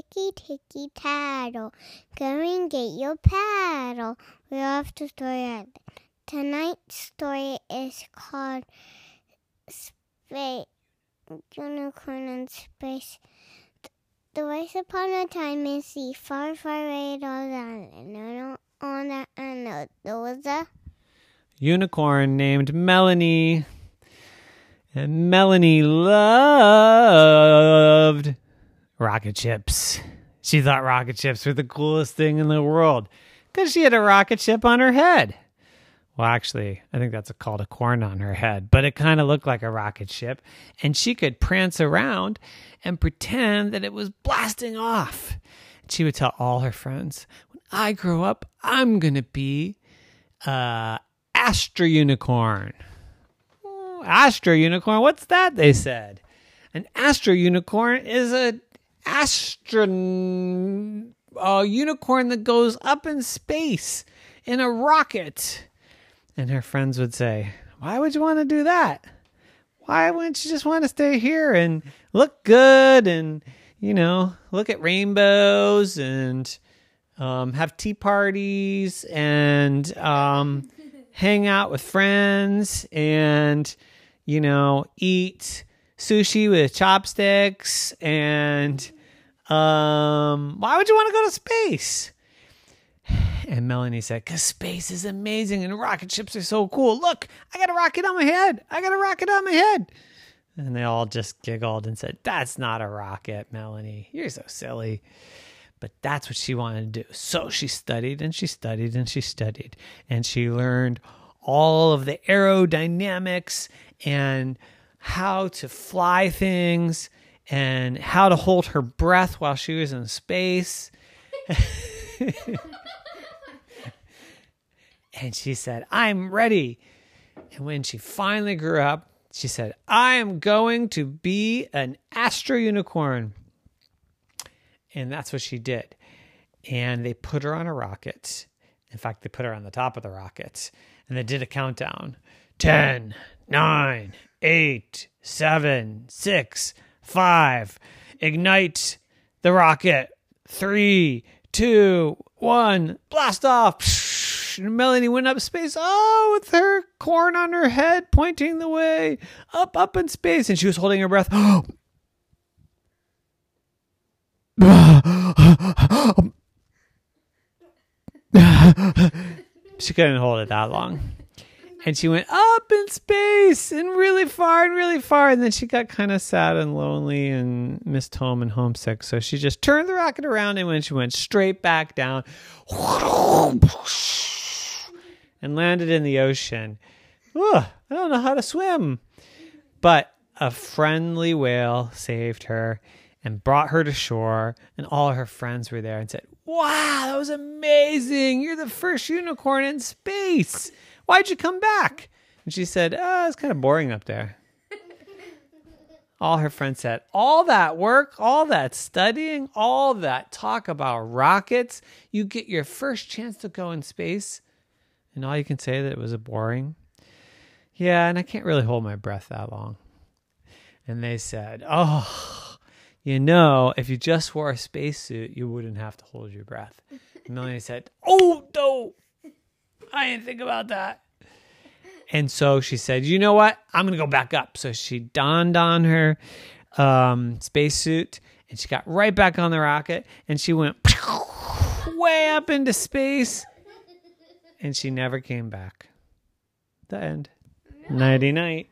ticky ticky tattle. Come and get your paddle. We're off to Story. Tonight's story is called Space Unicorn in Space. The Once Upon a Time is the far, far away island. And on that there was a unicorn named Melanie. And Melanie loved rocket ships. She thought rocket ships were the coolest thing in the world because she had a rocket ship on her head. Well, actually, I think that's a called a corn on her head, but it kind of looked like a rocket ship. And she could prance around and pretend that it was blasting off. She would tell all her friends, When I grow up, I'm going to be uh, a Astro Unicorn. Astro Unicorn, what's that? They said. An Astro Unicorn is a astro a unicorn that goes up in space in a rocket. And her friends would say, Why would you want to do that? Why wouldn't you just want to stay here and look good and, you know, look at rainbows and um, have tea parties and um, hang out with friends and, you know, eat sushi with chopsticks and um, why would you want to go to space? And Melanie said, Because space is amazing and rocket ships are so cool. Look, I got a rocket on my head. I got a rocket on my head. And they all just giggled and said, That's not a rocket, Melanie. You're so silly. But that's what she wanted to do. So she studied and she studied and she studied. And she learned all of the aerodynamics and how to fly things and how to hold her breath while she was in space. and she said, I'm ready. And when she finally grew up, she said, I am going to be an astro unicorn. And that's what she did. And they put her on a rocket. In fact, they put her on the top of the rocket and they did a countdown 10, 9, 8, 7, 6, 5. Ignite the rocket. Three, two, one. Blast off. And Melanie went up space. Oh, with her corn on her head, pointing the way up, up in space. And she was holding her breath. she couldn't hold it that long. And she went up in space and really far and really far. And then she got kind of sad and lonely and missed home and homesick. So she just turned the rocket around and when she went straight back down and landed in the ocean. Ugh, I don't know how to swim. But a friendly whale saved her and brought her to shore. And all her friends were there and said, Wow, that was amazing. You're the first unicorn in space. Why'd you come back? And she said, Oh, it's kind of boring up there. all her friends said, All that work, all that studying, all that talk about rockets, you get your first chance to go in space. And all you can say that it was a boring. Yeah, and I can't really hold my breath that long. And they said, Oh, you know, if you just wore a spacesuit, you wouldn't have to hold your breath. And Melanie said, Oh, no, I didn't think about that. And so she said, You know what? I'm going to go back up. So she donned on her um, spacesuit and she got right back on the rocket and she went way up into space and she never came back. The end. Nighty night.